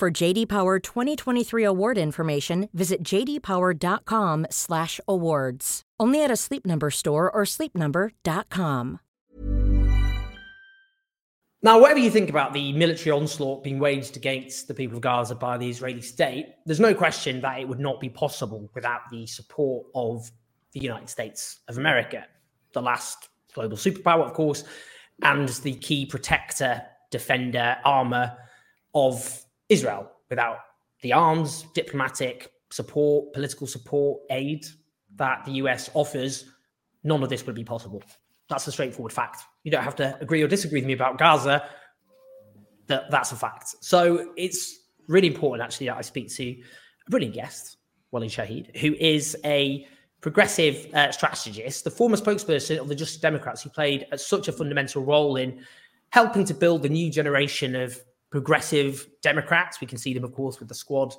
For JD Power 2023 award information, visit jdpower.com/awards. Only at a Sleep Number store or sleepnumber.com. Now, whatever you think about the military onslaught being waged against the people of Gaza by the Israeli state, there's no question that it would not be possible without the support of the United States of America, the last global superpower, of course, and the key protector, defender, armor of Israel. Without the arms, diplomatic support, political support, aid that the US offers, none of this would be possible. That's a straightforward fact. You don't have to agree or disagree with me about Gaza. That, that's a fact. So it's really important, actually, that I speak to a brilliant guest, Waleed Shahid, who is a progressive uh, strategist, the former spokesperson of the Justice Democrats, who played such a fundamental role in helping to build the new generation of progressive Democrats. We can see them, of course, with the squad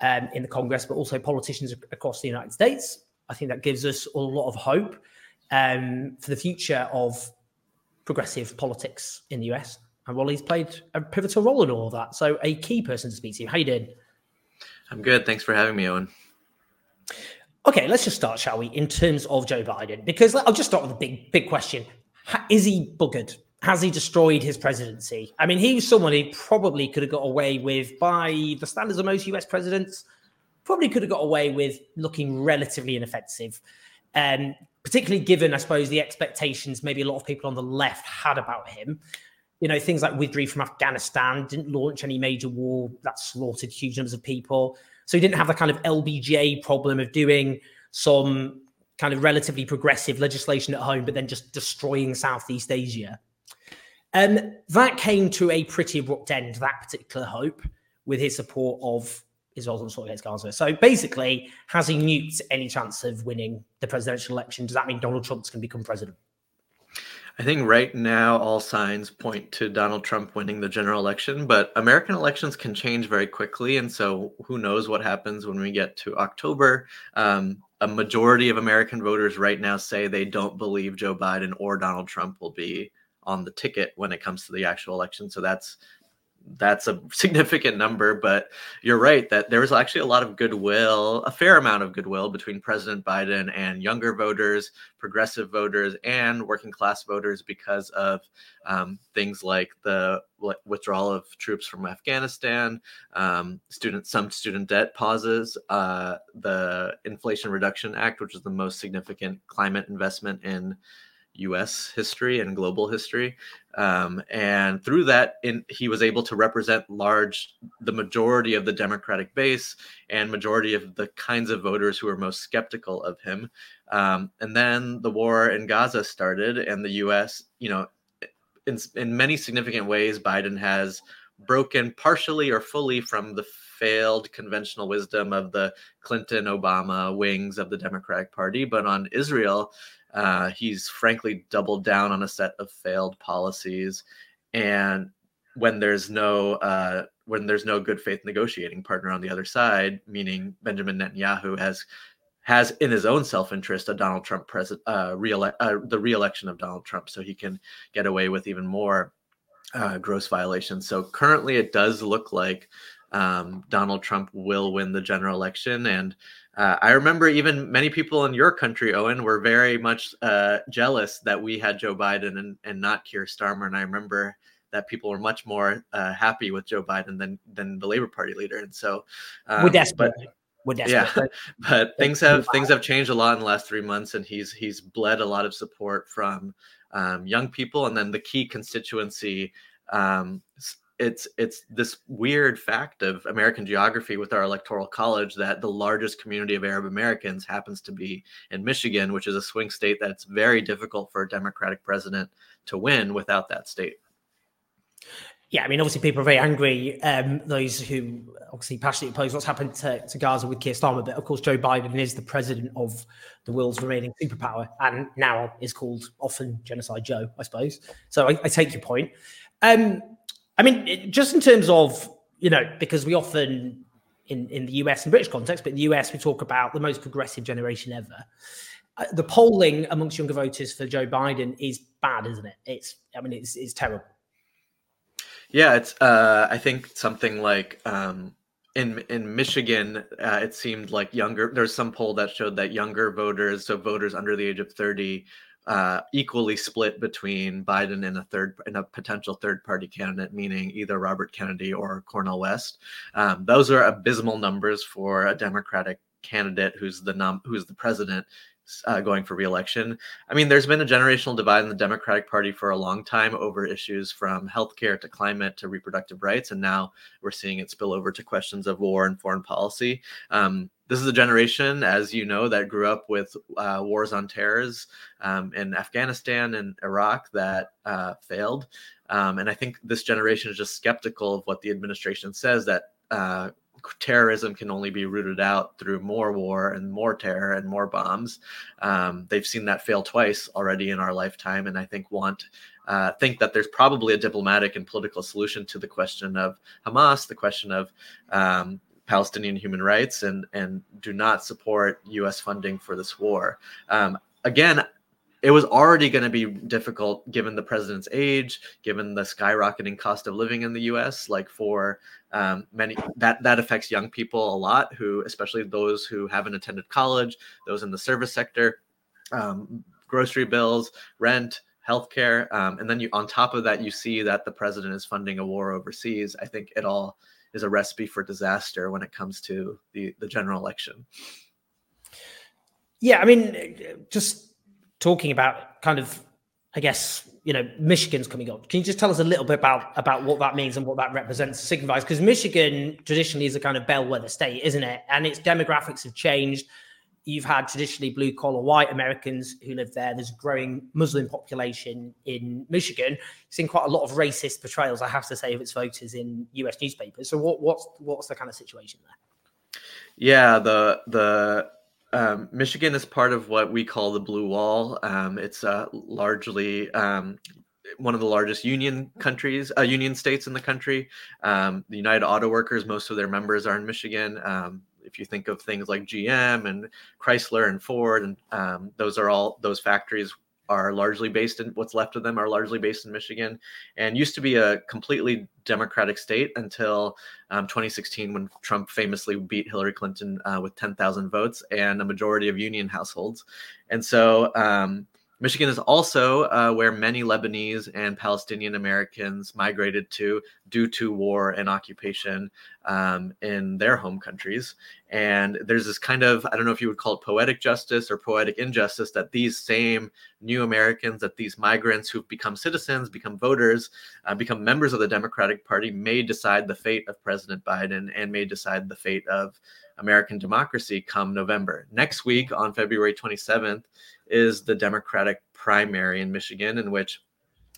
um, in the Congress, but also politicians across the United States. I think that gives us a lot of hope um, for the future of progressive politics in the US. And Waleed's played a pivotal role in all of that. So a key person to speak to. How you doing? I'm good. Thanks for having me, Owen. Okay, let's just start, shall we, in terms of Joe Biden? Because I'll just start with a big, big question. Is he buggered? Has he destroyed his presidency? I mean, he was someone he probably could have got away with by the standards of most US presidents, probably could have got away with looking relatively inoffensive. Um, particularly given, I suppose, the expectations maybe a lot of people on the left had about him. You know, things like withdrew from Afghanistan, didn't launch any major war that slaughtered huge numbers of people. So he didn't have the kind of LBJ problem of doing some kind of relatively progressive legislation at home, but then just destroying Southeast Asia. And um, that came to a pretty abrupt end, that particular hope, with his support of his Israel's onslaught against Gaza. So basically, has he nuked any chance of winning the presidential election? Does that mean Donald Trump's going to become president? I think right now all signs point to Donald Trump winning the general election, but American elections can change very quickly. And so who knows what happens when we get to October. Um, a majority of American voters right now say they don't believe Joe Biden or Donald Trump will be on the ticket when it comes to the actual election. So that's that's a significant number, but you're right that there was actually a lot of goodwill, a fair amount of goodwill between President Biden and younger voters, progressive voters, and working class voters because of um, things like the withdrawal of troops from Afghanistan, um, student some student debt pauses, uh, the Inflation Reduction Act, which is the most significant climate investment in U.S. history and global history, um, and through that, in, he was able to represent large, the majority of the Democratic base and majority of the kinds of voters who were most skeptical of him. Um, and then the war in Gaza started, and the U.S. You know, in in many significant ways, Biden has broken partially or fully from the failed conventional wisdom of the Clinton Obama wings of the Democratic Party. But on Israel, uh, he's frankly doubled down on a set of failed policies, and when there's no uh, when there's no good faith negotiating partner on the other side, meaning Benjamin Netanyahu has has in his own self-interest a Donald Trump president uh, reelect uh, the reelection of Donald Trump, so he can get away with even more uh, gross violations. So currently, it does look like um, Donald Trump will win the general election, and uh, I remember even many people in your country, Owen, were very much uh, jealous that we had Joe Biden and, and not Keir Starmer. And I remember that people were much more uh, happy with Joe Biden than than the Labor Party leader. And so um, we're desperate. But. Yeah, but things have things have changed a lot in the last three months, and he's he's bled a lot of support from um, young people, and then the key constituency um, it's it's this weird fact of American geography with our electoral college that the largest community of Arab Americans happens to be in Michigan, which is a swing state that's very difficult for a Democratic president to win without that state. Yeah, I mean, obviously, people are very angry. Um, those who obviously passionately oppose what's happened to, to Gaza with Keir Starmer, but of course, Joe Biden is the president of the world's remaining superpower, and now is called often Genocide Joe, I suppose. So I, I take your point. Um, I mean, just in terms of you know, because we often in in the US and British context, but in the US we talk about the most progressive generation ever. Uh, the polling amongst younger voters for Joe Biden is bad, isn't it? It's I mean, it's it's terrible. Yeah, it's. Uh, I think something like um, in in Michigan, uh, it seemed like younger. There's some poll that showed that younger voters, so voters under the age of 30, uh, equally split between Biden and a third and a potential third party candidate, meaning either Robert Kennedy or Cornel West. Um, those are abysmal numbers for a Democratic candidate who's the num- who's the president uh, going for reelection. I mean, there's been a generational divide in the Democratic Party for a long time over issues from healthcare to climate to reproductive rights, and now we're seeing it spill over to questions of war and foreign policy. Um, this is a generation, as you know, that grew up with uh, wars on terrors um, in Afghanistan and Iraq that uh, failed. Um, and I think this generation is just skeptical of what the administration says that uh, terrorism can only be rooted out through more war and more terror and more bombs. Um, they've seen that fail twice already in our lifetime, and I think want uh, think that there's probably a diplomatic and political solution to the question of Hamas, the question of um, Palestinian human rights, and and do not support U.S. funding for this war. Um, again, it was already going to be difficult given the president's age, given the skyrocketing cost of living in the U.S. Like for um, many, that that affects young people a lot, who especially those who haven't attended college, those in the service sector, um, grocery bills, rent, healthcare, um, and then you on top of that, you see that the president is funding a war overseas. I think it all is a recipe for disaster when it comes to the the general election. Yeah, I mean, just talking about kind of, I guess, you know, Michigan's coming up. Can you just tell us a little bit about about what that means and what that represents, signifies? Because Michigan traditionally is a kind of bellwether state, isn't it? And its demographics have changed. You've had traditionally blue collar white Americans who live there. There's a growing Muslim population in Michigan. Seen quite a lot of racist portrayals, I have to say, of its voters in U.S. newspapers. So, what, what's what's the kind of situation there? Yeah, the the um, Michigan is part of what we call the Blue Wall. Um, it's uh, largely um, one of the largest union countries, uh, union states in the country. Um, the United Auto Workers, most of their members are in Michigan. If you think of things like GM and Chrysler and Ford, and um, those are all those factories are largely based in what's left of them are largely based in Michigan and used to be a completely Democratic state until um, 2016 when Trump famously beat Hillary Clinton uh, with 10,000 votes and a majority of union households. And so um, Michigan is also uh, where many Lebanese and Palestinian Americans migrated to due to war and occupation um, in their home countries. And there's this kind of, I don't know if you would call it poetic justice or poetic injustice that these same new Americans, that these migrants who've become citizens, become voters, uh, become members of the Democratic Party may decide the fate of President Biden and may decide the fate of American democracy come November. Next week on February 27th is the Democratic primary in Michigan, in which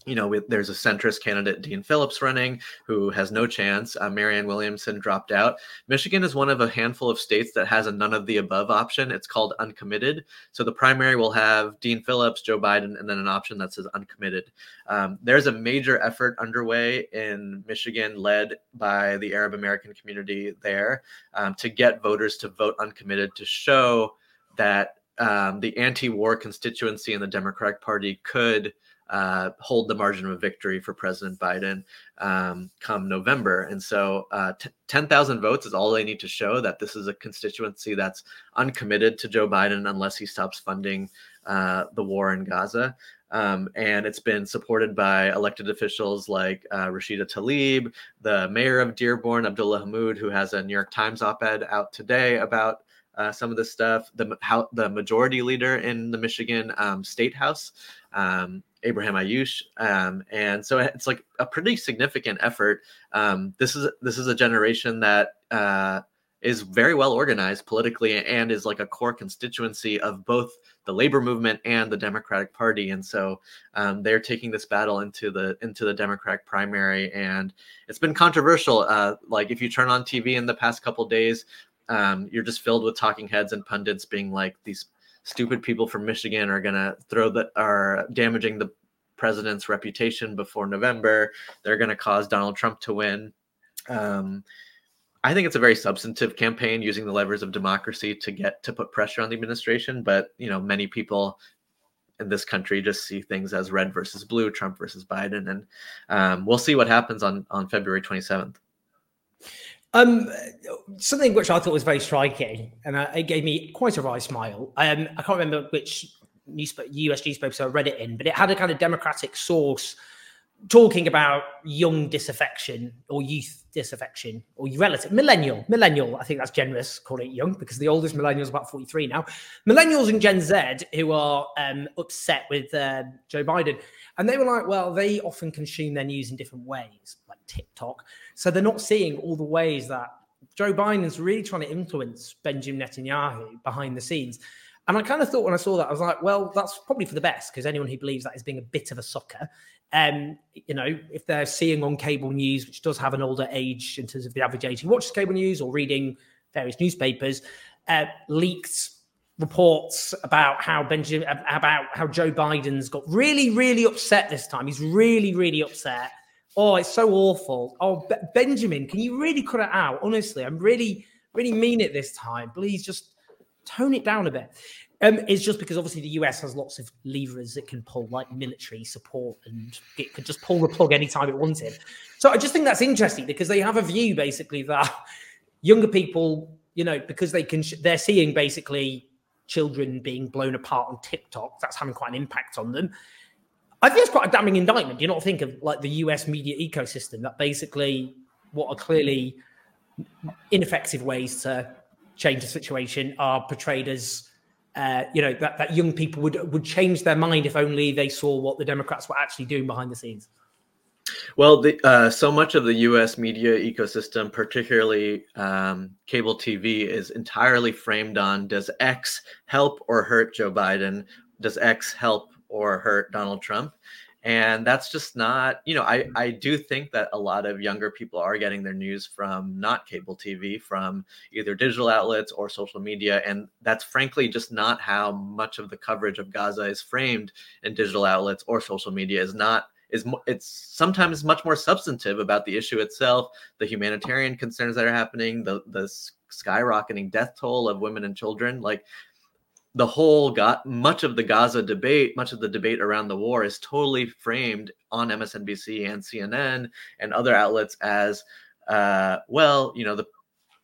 you know, there's a centrist candidate, Dean Phillips, running who has no chance. Uh, Marianne Williamson dropped out. Michigan is one of a handful of states that has a none of the above option. It's called uncommitted. So the primary will have Dean Phillips, Joe Biden, and then an option that says uncommitted. Um, there's a major effort underway in Michigan, led by the Arab American community there, um, to get voters to vote uncommitted to show that um, the anti-war constituency in the Democratic Party could uh, hold the margin of victory for President Biden um, come November. And so uh, t- 10,000 votes is all they need to show that this is a constituency that's uncommitted to Joe Biden unless he stops funding uh, the war in Gaza. Um, and it's been supported by elected officials like uh, Rashida Tlaib, the mayor of Dearborn, Abdullah Hammoud, who has a New York Times op-ed out today about uh, some of this stuff. The how the majority leader in the Michigan um, State House, um, Abraham Aiyash, um, and so it's like a pretty significant effort. Um, this is this is a generation that uh, is very well organized politically and is like a core constituency of both the labor movement and the Democratic Party. And so um, they're taking this battle into the into the Democratic primary, and it's been controversial. Uh, like if you turn on TV in the past couple days, um, you're just filled with talking heads and pundits being like these stupid people from Michigan are gonna throw the are damaging the president's reputation before November. They're gonna cause Donald Trump to win. Um, I think it's a very substantive campaign using the levers of democracy to get to put pressure on the administration. But you know, many people in this country just see things as red versus blue, Trump versus Biden, and um, we'll see what happens on on February 27th. Um, something which I thought was very striking, and uh, it gave me quite a wry smile. Um, I can't remember which newspaper, US newspaper I read it in, but it had a kind of democratic source talking about young disaffection or youth disaffection or relative millennial millennial i think that's generous calling it young because the oldest millennial is about 43 now millennials and gen z who are um, upset with uh, joe biden and they were like well they often consume their news in different ways like tiktok so they're not seeing all the ways that joe biden's really trying to influence benjamin netanyahu behind the scenes and I kind of thought when I saw that, I was like, well, that's probably for the best because anyone who believes that is being a bit of a sucker. Um, you know, if they're seeing on cable news, which does have an older age in terms of the average age who watches cable news or reading various newspapers, uh, leaked reports about how Benjamin about how Joe Biden's got really, really upset this time. He's really, really upset. Oh, it's so awful. Oh, Be- Benjamin, can you really cut it out? Honestly, I'm really, really mean it this time. Please just tone it down a bit. Um, it's just because obviously the US has lots of levers it can pull, like military support, and it could just pull the plug anytime it wanted. So I just think that's interesting because they have a view basically that younger people, you know, because they can, they're seeing basically children being blown apart on TikTok. That's having quite an impact on them. I think it's quite a damning indictment. Do you not think of like the US media ecosystem that basically what are clearly ineffective ways to change the situation are portrayed as uh, you know that, that young people would would change their mind if only they saw what the Democrats were actually doing behind the scenes. Well, the, uh, so much of the U.S. media ecosystem, particularly um, cable TV, is entirely framed on: Does X help or hurt Joe Biden? Does X help or hurt Donald Trump? And that's just not you know i i do think that a lot of younger people are getting their news from not cable tv from either digital outlets or social media and that's frankly just not how much of the coverage of gaza is framed in digital outlets or social media is not is it's sometimes much more substantive about the issue itself the humanitarian concerns that are happening the the skyrocketing death toll of women and children. Like the whole got much of the Gaza debate, much of the debate around the war is totally framed on MSNBC and CNN and other outlets as uh, well, you know, the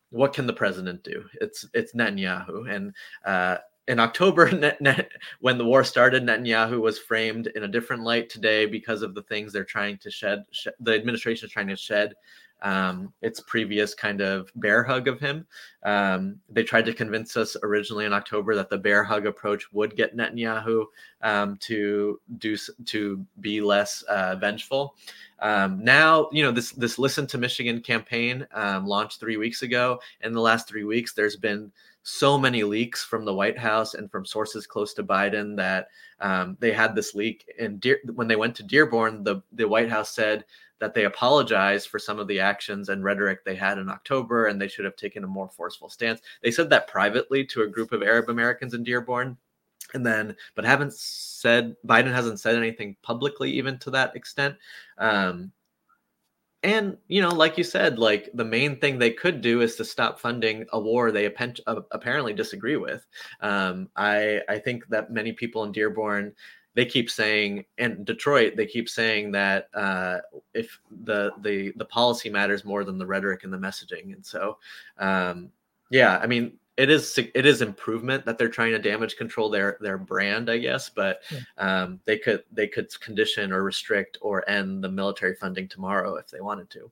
what can the president do? It's it's Netanyahu, and uh, in October, Net, Net, when the war started, Netanyahu was framed in a different light today because of the things they're trying to shed. Sh- the administration is trying to shed um, its previous kind of bear hug of him. Um, they tried to convince us originally in October that the bear hug approach would get Netanyahu um, to do to be less uh, vengeful. Um, now, you know this this listen to Michigan campaign um, launched three weeks ago. In the last three weeks, there's been so many leaks from the White House and from sources close to Biden that um, they had this leak. And Dear, when they went to Dearborn, the the White House said that they apologized for some of the actions and rhetoric they had in October and they should have taken a more forceful stance. They said that privately to a group of Arab Americans in Dearborn. And then, but haven't said, Biden hasn't said anything publicly, even to that extent. Um, and you know like you said like the main thing they could do is to stop funding a war they apparently disagree with um, i i think that many people in dearborn they keep saying and Detroit they keep saying that uh, if the the the policy matters more than the rhetoric and the messaging and so um, yeah I mean it is it is improvement that they're trying to damage control their their brand I guess but um, they could they could condition or restrict or end the military funding tomorrow if they wanted to.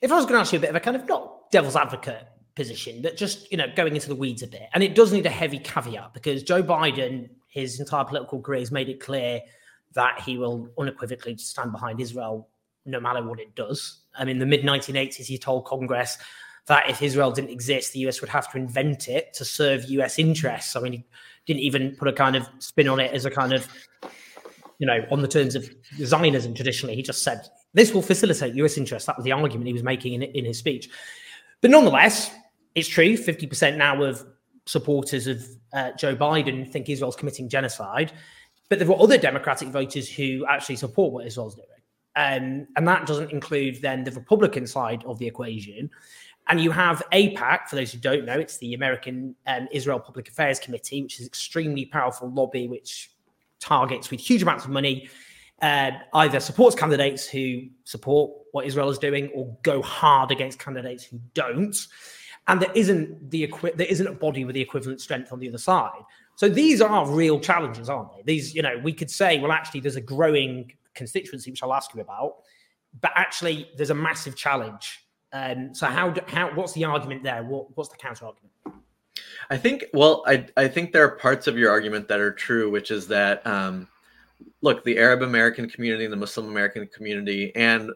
If I was going to ask you a bit of a kind of not devil's advocate position, but just you know going into the weeds a bit, and it does need a heavy caveat because Joe Biden his entire political career has made it clear that he will unequivocally stand behind Israel no matter what it does. I mean, the mid 1980s, he told Congress that if Israel didn't exist, the US would have to invent it to serve US interests. I mean, he didn't even put a kind of spin on it as a kind of, you know, on the terms of Zionism traditionally. He just said, this will facilitate US interests. That was the argument he was making in, in his speech. But nonetheless, it's true 50% now of supporters of uh, Joe Biden think Israel's committing genocide. But there are other Democratic voters who actually support what Israel's doing. Um, and that doesn't include then the Republican side of the equation. And you have AIPAC, for those who don't know, it's the American um, Israel Public Affairs Committee, which is extremely powerful lobby, which targets with huge amounts of money, uh, either supports candidates who support what Israel is doing or go hard against candidates who don't. And there isn't the equi- there isn't a body with the equivalent strength on the other side. So these are real challenges, aren't they? These, you know, we could say, well, actually, there's a growing constituency, which I'll ask you about, but actually, there's a massive challenge um, so how how what's the argument there? What, what's the counter argument? I think well, I I think there are parts of your argument that are true, which is that um, look, the Arab American community, the Muslim American community, and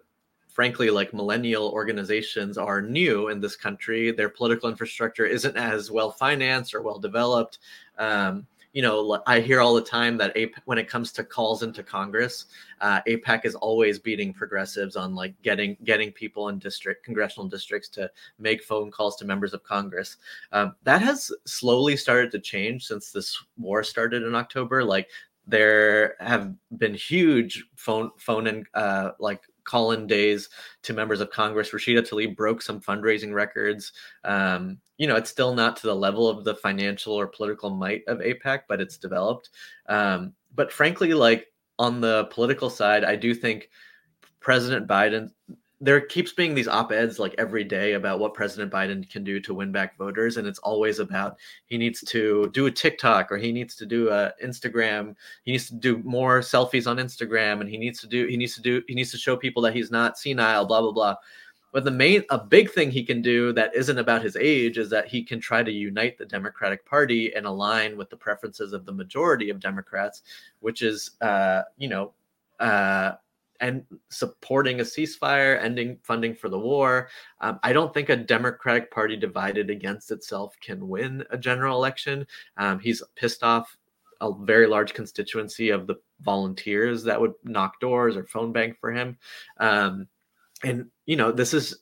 frankly, like millennial organizations are new in this country. Their political infrastructure isn't as well financed or well developed. Um, you know, I hear all the time that AIPAC, when it comes to calls into Congress, uh, AIPAC is always beating progressives on like getting getting people in district congressional districts to make phone calls to members of Congress. Um, that has slowly started to change since this war started in October. Like there have been huge phone phone and uh, like call-in days to members of Congress. Rashida Tlaib broke some fundraising records. Um, you know, it's still not to the level of the financial or political might of AIPAC, but it's developed. Um, but frankly, like on the political side, I do think President Biden there keeps being these op-eds like every day about what President Biden can do to win back voters, and it's always about he needs to do a TikTok or he needs to do a Instagram. He needs to do more selfies on Instagram, and he needs to do he needs to do he needs to show people that he's not senile. Blah blah blah. But the main a big thing he can do that isn't about his age is that he can try to unite the Democratic Party and align with the preferences of the majority of Democrats, which is uh, you know. Uh, and supporting a ceasefire, ending funding for the war. Um, I don't think a Democratic Party divided against itself can win a general election. Um, he's pissed off a very large constituency of the volunteers that would knock doors or phone bank for him. Um, and you know, this is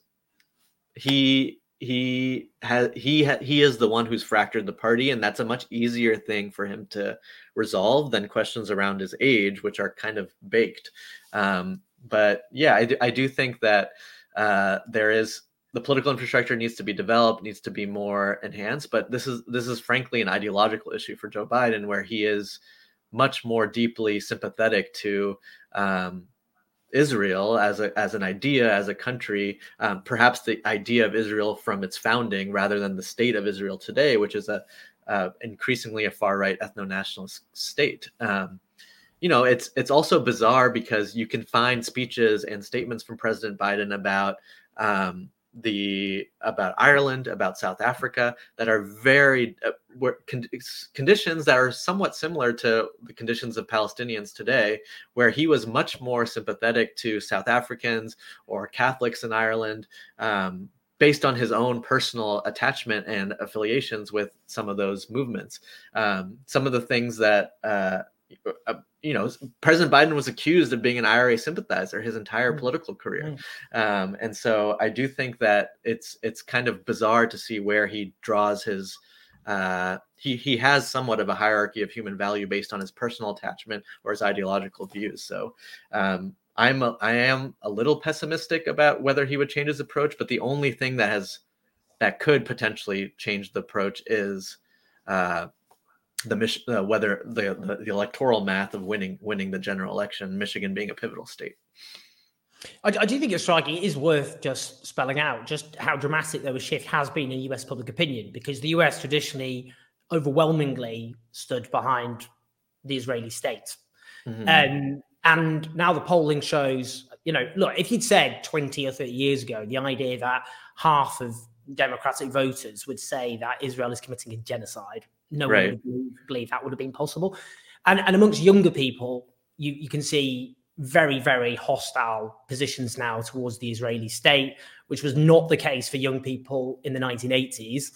he he has he ha, he is the one who's fractured the party and that's a much easier thing for him to resolve than questions around his age which are kind of baked. Um, but yeah I do, I do think that uh, there is the political infrastructure needs to be developed needs to be more enhanced but this is this is frankly an ideological issue for joe biden where he is much more deeply sympathetic to um, Israel as a as an idea as a country, um, perhaps the idea of Israel from its founding, rather than the state of Israel today, which is a uh, increasingly a far right ethno nationalist state. Um, you know, it's it's also bizarre because you can find speeches and statements from President Biden about um, the about Ireland, about South Africa that are very uh, con- conditions that are somewhat similar to the conditions of Palestinians today, where he was much more sympathetic to South Africans or Catholics in Ireland. Um, based on his own personal attachment and affiliations with some of those movements. Um, some of the things that uh, uh, you know, President Biden was accused of being an IRA sympathizer his entire mm. political career, mm. um, and so I do think that it's it's kind of bizarre to see where he draws his. Uh, he he has somewhat of a hierarchy of human value based on his personal attachment or his ideological views. So um, I'm a, I am a little pessimistic about whether he would change his approach, but the only thing that has that could potentially change the approach is uh, the uh, whether the, the, the electoral math of winning winning the general election, Michigan being a pivotal state. I, I, do think it's striking. It is worth just spelling out just how dramatic the shift has been in US public opinion, because the US traditionally overwhelmingly stood behind the Israeli state. Mm-hmm. Um, and now the polling shows, you know, look, if you'd said 20 or 30 years ago, the idea that half of Democratic voters would say that Israel is committing a genocide no right. one would believe, that would have been possible. And, and amongst younger people, you, you can see very, very hostile positions now towards the Israeli state, which was not the case for young people in the 1980s.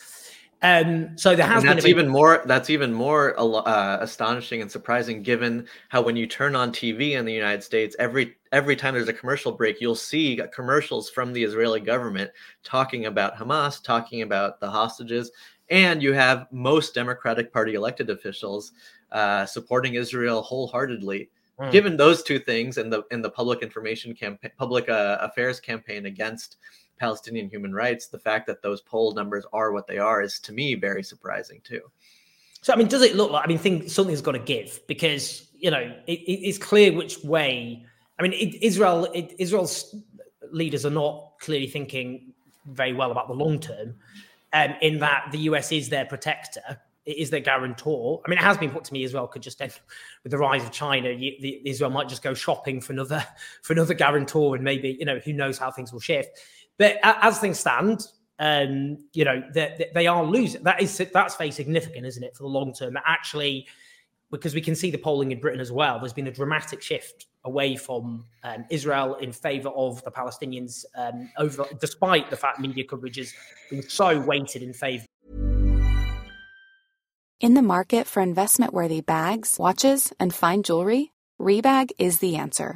Um, so there has and that's been even more that's even more uh, astonishing and surprising given how when you turn on TV in the United States every every time there's a commercial break you'll see commercials from the Israeli government talking about Hamas talking about the hostages and you have most Democratic Party elected officials uh, supporting Israel wholeheartedly mm. given those two things and the in the public information campaign public uh, affairs campaign against Palestinian human rights, the fact that those poll numbers are what they are is to me very surprising too. So, I mean, does it look like? I mean, think something's got to give because you know it, it's clear which way. I mean, it, Israel, it, Israel's leaders are not clearly thinking very well about the long term. Um, in that the US is their protector, it is their guarantor. I mean, it has been put to me Israel could just end with the rise of China. You, the, Israel might just go shopping for another for another guarantor, and maybe you know who knows how things will shift. But as things stand, um, you know, they, they are losing. That is that's very significant, isn't it, for the long term? That actually, because we can see the polling in Britain as well, there's been a dramatic shift away from um, Israel in favor of the Palestinians, um, over despite the fact media coverage has been so weighted in favor. In the market for investment-worthy bags, watches, and fine jewelry, Rebag is the answer.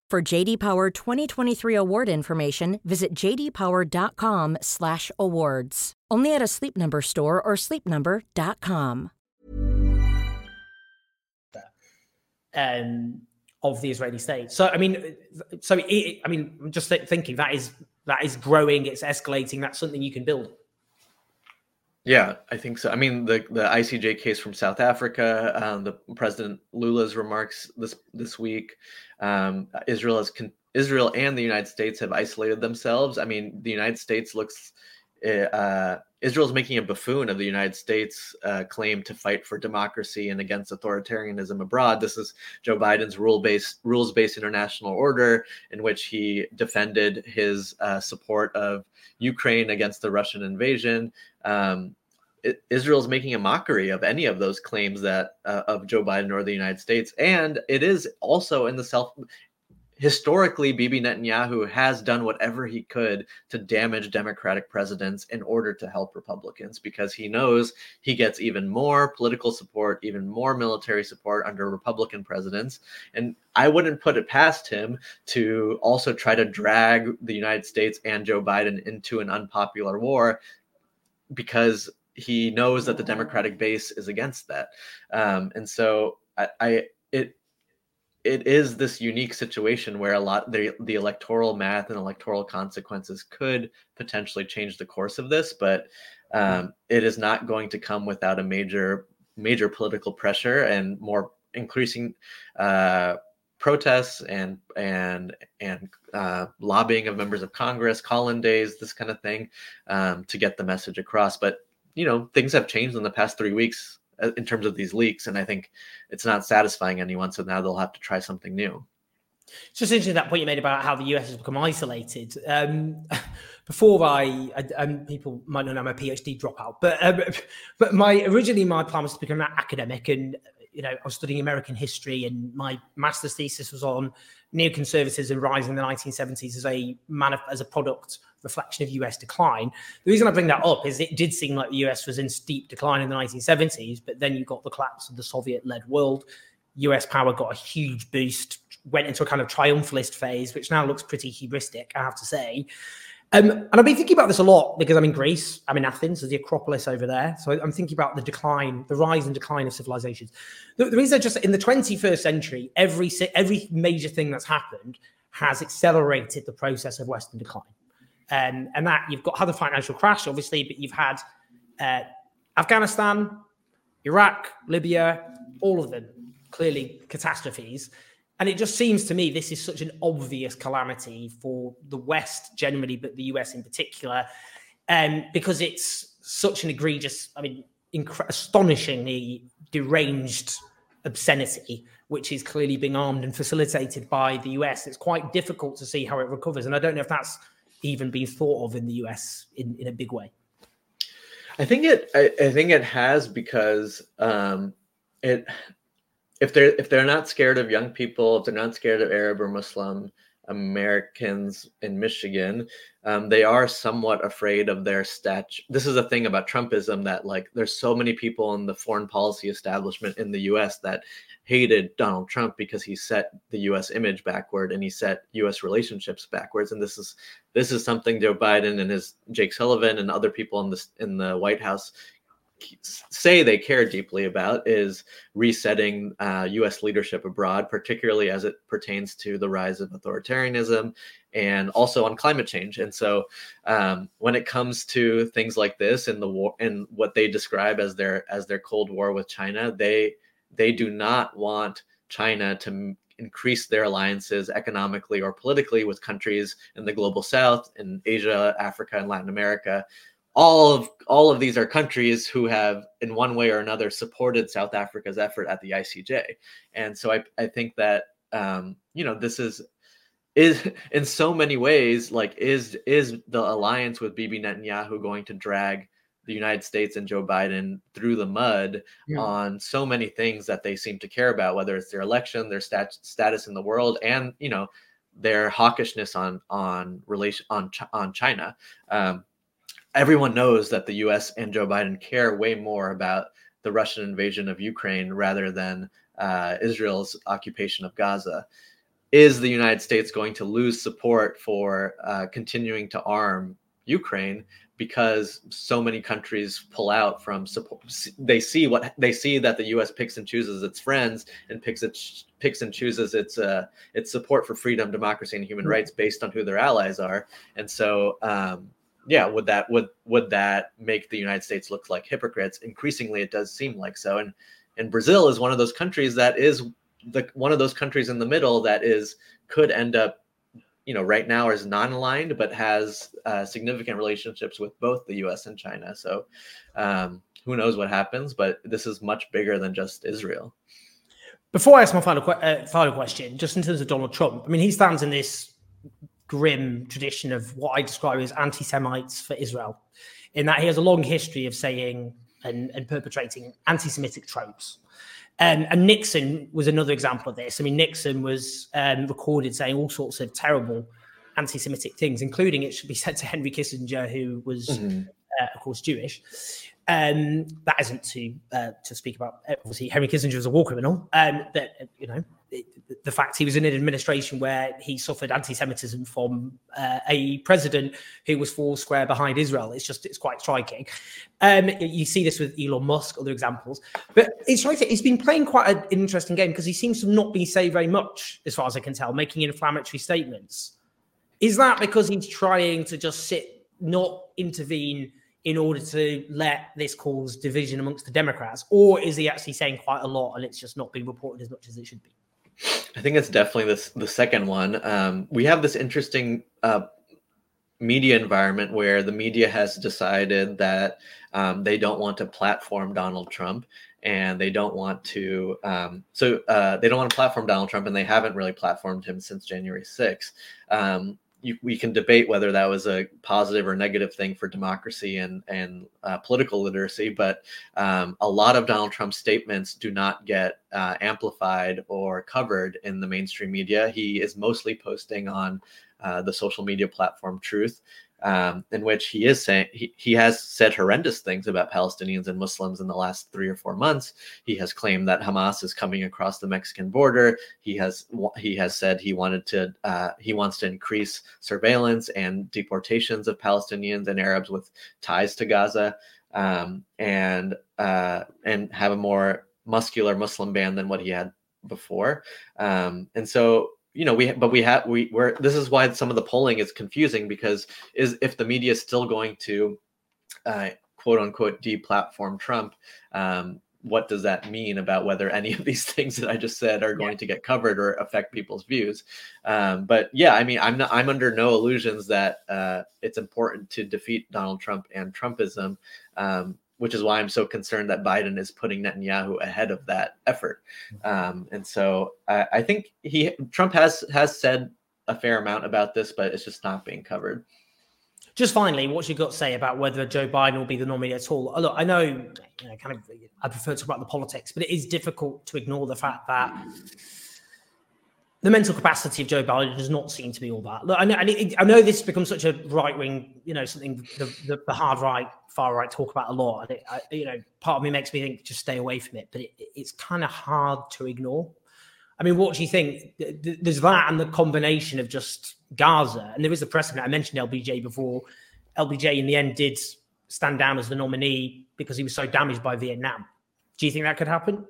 For JD Power 2023 award information, visit jdpower.com/awards. Only at a Sleep Number store or sleepnumber.com. Um, of the Israeli state. So I mean, so it, I mean, I'm just thinking that is that is growing. It's escalating. That's something you can build. Yeah, I think so. I mean, the the ICJ case from South Africa, um, the President Lula's remarks this this week, um, Israel has con- Israel and the United States have isolated themselves. I mean, the United States looks uh, Israel's making a buffoon of the United States' uh, claim to fight for democracy and against authoritarianism abroad. This is Joe Biden's rule-based rules-based international order in which he defended his uh, support of Ukraine against the Russian invasion. Um, Israel's making a mockery of any of those claims that uh, of Joe Biden or the United States, and it is also in the self. Historically, Bibi Netanyahu has done whatever he could to damage Democratic presidents in order to help Republicans because he knows he gets even more political support, even more military support under Republican presidents. And I wouldn't put it past him to also try to drag the United States and Joe Biden into an unpopular war because he knows that the Democratic base is against that, um, and so I, I, it it is this unique situation where a lot the the electoral math and electoral consequences could potentially change the course of this, but um, it is not going to come without a major major political pressure and more increasing. Uh, protests and and and uh, lobbying of members of Congress, call-in days, this kind of thing, um, to get the message across. But you know things have changed in the past three weeks in terms of these leaks and i think it's not satisfying anyone so now they'll have to try something new it's just interesting that point you made about how the US has become isolated. Um, before I, um, people might not know I'm a PhD dropout, but um, but my originally my plan was to become an academic, and you know I was studying American history, and my master's thesis was on neoconservatism rising in the 1970s as a man as a product reflection of US decline. The reason I bring that up is it did seem like the US was in steep decline in the 1970s, but then you got the collapse of the Soviet led world. US power got a huge boost, went into a kind of triumphalist phase, which now looks pretty hubristic, I have to say. Um, and I've been thinking about this a lot because I'm in Greece, I'm in Athens, there's the Acropolis over there. So I'm thinking about the decline, the rise and decline of civilizations. The, the reason I just in the 21st century, every every major thing that's happened has accelerated the process of Western decline. Um, and that you've got had the financial crash, obviously, but you've had uh, Afghanistan, Iraq, Libya, all of them clearly catastrophes. And it just seems to me this is such an obvious calamity for the West generally, but the US in particular, um, because it's such an egregious, I mean, inc- astonishingly deranged obscenity, which is clearly being armed and facilitated by the US. It's quite difficult to see how it recovers. And I don't know if that's even been thought of in the US in, in a big way. I think it I, I think it has because um, it if they're if they're not scared of young people, if they're not scared of Arab or Muslim Americans in Michigan, um, they are somewhat afraid of their stature. This is a thing about Trumpism that like there's so many people in the foreign policy establishment in the U.S. that hated Donald Trump because he set the U.S. image backward and he set U.S. relationships backwards. And this is this is something Joe Biden and his Jake Sullivan and other people in this in the White House say they care deeply about is resetting uh, U.S. leadership abroad, particularly as it pertains to the rise of authoritarianism and also on climate change. And so, um, when it comes to things like this and the war and what they describe as their as their Cold War with China, they they do not want China to increase their alliances economically or politically with countries in the global south in asia africa and latin america all of all of these are countries who have in one way or another supported south africa's effort at the icj and so i, I think that um, you know this is is in so many ways like is is the alliance with bibi netanyahu going to drag the united states and joe biden through the mud yeah. on so many things that they seem to care about whether it's their election their stat- status in the world and you know their hawkishness on on relation on on china um, everyone knows that the U.S. and Joe Biden care way more about the Russian invasion of Ukraine rather than uh, Israel's occupation of Gaza. Is the United States going to lose support for uh, continuing to arm Ukraine because so many countries pull out from support? They see what they see that the U.S. picks and chooses its friends and picks its picks and chooses its uh, its support for freedom, democracy, and human rights based on who their allies are. And so, um, yeah, would that would would that make the United States look like hypocrites? Increasingly, it does seem like so. And and Brazil is one of those countries that is the one of those countries in the middle that is could end up, you know, right now is non-aligned, but has uh, significant relationships with both the U.S. and China. So um, who knows what happens? But this is much bigger than just Israel. Before I ask my final, uh, final question, just in terms of Donald Trump, I mean, he stands in this grim tradition of what I describe as anti Semites for Israel, in that he has a long history of saying and, and perpetrating anti Semitic tropes. Um, and Nixon was another example of this. I mean, Nixon was um, recorded saying all sorts of terrible anti Semitic things, including it should be said to Henry Kissinger, who was, mm-hmm. uh, of course, Jewish. Um, that isn't to uh, to speak about. Obviously, Henry Kissinger was a war criminal. Um, that you know, the fact he was in an administration where he suffered anti-Semitism from uh, a president who was four square behind Israel. It's just it's quite striking. Um, you see this with Elon Musk, other examples, but it's striking. He's been playing quite an interesting game because he seems to not be saying very much, as far as I can tell, making inflammatory statements. Is that because he's trying to just sit, not intervene? in order to let this cause division amongst the Democrats? Or is he actually saying quite a lot and it's just not being reported as much as it should be? I think it's definitely this the second one. Um, we have this interesting uh, media environment where the media has decided that um, they don't want to platform Donald Trump and they don't want to um, so uh, they don't want to platform Donald Trump and they haven't really platformed him since January 6th. Um, you, we can debate whether that was a positive or negative thing for democracy and and uh, political literacy, but um, a lot of Donald Trump's statements do not get uh, amplified or covered in the mainstream media. He is mostly posting on uh, the social media platform Truth. Um, in which he is saying he, he has said horrendous things about Palestinians and Muslims in the last three or four months. He has claimed that Hamas is coming across the Mexican border. He has he has said he wanted to uh, he wants to increase surveillance and deportations of Palestinians and Arabs with ties to Gaza, um, and uh, and have a more muscular Muslim ban than what he had before. Um, and so you know we but we have we we're this is why some of the polling is confusing because is if the media is still going to uh, quote unquote deplatform Trump, um, what does that mean about whether any of these things that I just said are going yeah. to get covered or affect people's views? Um, but yeah, I mean, I'm not, I'm under no illusions that uh, it's important to defeat Donald Trump and Trumpism. Um, which is why I'm so concerned that Biden is putting Netanyahu ahead of that effort. Um, and so I, I, think he Trump has has said a fair amount about this, but it's just not being covered. Just finally, what you got to say about whether Joe Biden will be the nominee at all? Look, I know, you know, kind of, I prefer to talk about the politics, but it is difficult to ignore the fact that the mental capacity of Joe Biden does not seem to be all that. Look, I know, I know this becomes such a right wing, you know, something the, the, the, hard right, far right talk about a lot. And it, I, you know, part of me makes me think just stay away from it, but it, it's kind of hard to ignore. I mean, what do you think? There's that and the combination of just Gaza, and there is a precedent. I mentioned LBJ before. LBJ in the end did stand down as the nominee because he was so damaged by Vietnam. Do you think that could happen?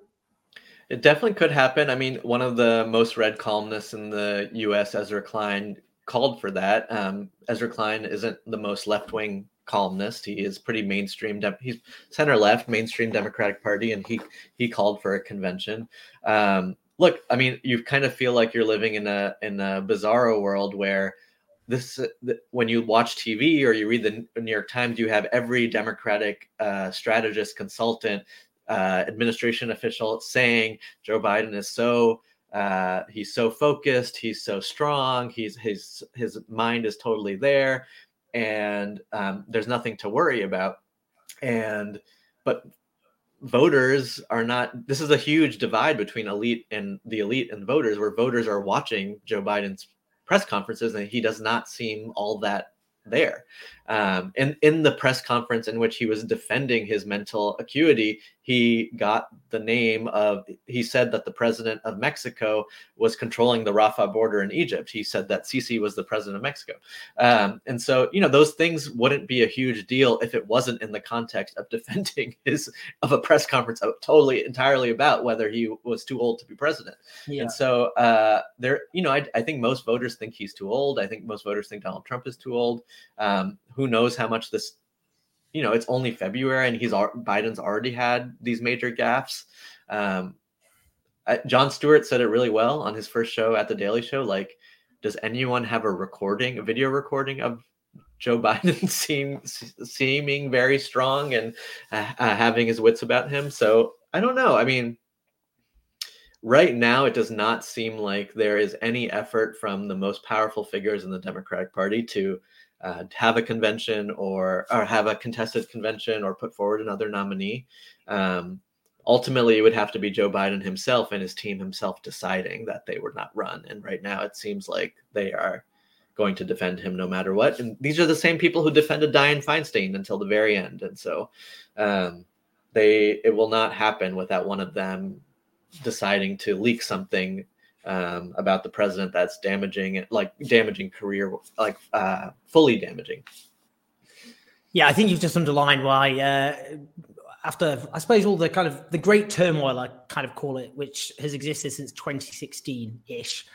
It definitely could happen. I mean, one of the most read columnists in the U.S., Ezra Klein, called for that. Um, Ezra Klein isn't the most left wing columnist. He is pretty mainstream. De- he's center left, mainstream Democratic Party, and he he called for a convention. Um, look, I mean, you kind of feel like you're living in a in a bizarro world where this when you watch TV or you read the New York Times, you have every Democratic uh, strategist, consultant, uh, administration official saying Joe Biden is so uh, he's so focused, he's so strong, he's his his mind is totally there, and um, there's nothing to worry about. And but voters are not. This is a huge divide between elite and the elite and voters, where voters are watching Joe Biden's press conferences and he does not seem all that there. Um, and in the press conference in which he was defending his mental acuity, he got the name of, he said that the president of Mexico was controlling the Rafah border in Egypt. He said that Sisi was the president of Mexico. Um, and so, you know, those things wouldn't be a huge deal if it wasn't in the context of defending his, of a press conference totally entirely about whether he was too old to be president. Yeah. And so uh, there, you know, I, I think most voters think he's too old. I think most voters think Donald Trump is too old. Um, who knows how much this you know it's only february and he's biden's already had these major gaffes. Um, jon stewart said it really well on his first show at the daily show like does anyone have a recording a video recording of joe biden seem, seeming very strong and uh, uh, having his wits about him? So i don't know. I mean right now it does not seem like there is any effort from the most powerful figures in the democratic party to uh, have a convention or or have a contested convention or put forward another nominee. Um, ultimately, it would have to be Joe Biden himself and his team himself deciding that they would not run. And right now, it seems like they are going to defend him no matter what. And these are the same people who defended Dianne Feinstein until the very end. And so um, they it will not happen without one of them deciding to leak something um, about the president that's damaging, like damaging career, like uh, fully damaging. Yeah, I think you've just underlined why. Uh, after, I suppose, all the kind of the great turmoil, I kind of call it, which has existed since 2016 ish.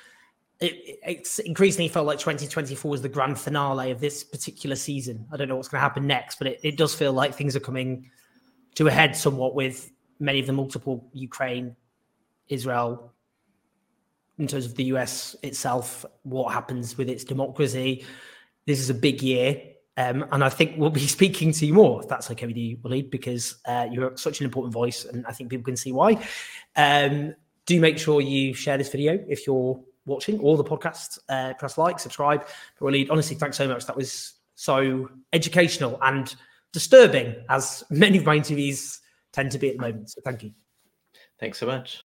It, it's increasingly felt like 2024 was the grand finale of this particular season. I don't know what's going to happen next, but it, it does feel like things are coming to a head somewhat with many of the multiple Ukraine, Israel, in terms of the US itself, what happens with its democracy. This is a big year. Um, and I think we'll be speaking to you more, if that's okay with you, Waleed, because uh, you're such an important voice, and I think people can see why. Um, do make sure you share this video if you're watching all the podcasts. Uh, press like, subscribe. But Waleed, honestly, thanks so much. That was so educational and disturbing, as many of my interviews tend to be at the moment. So thank you. Thanks so much.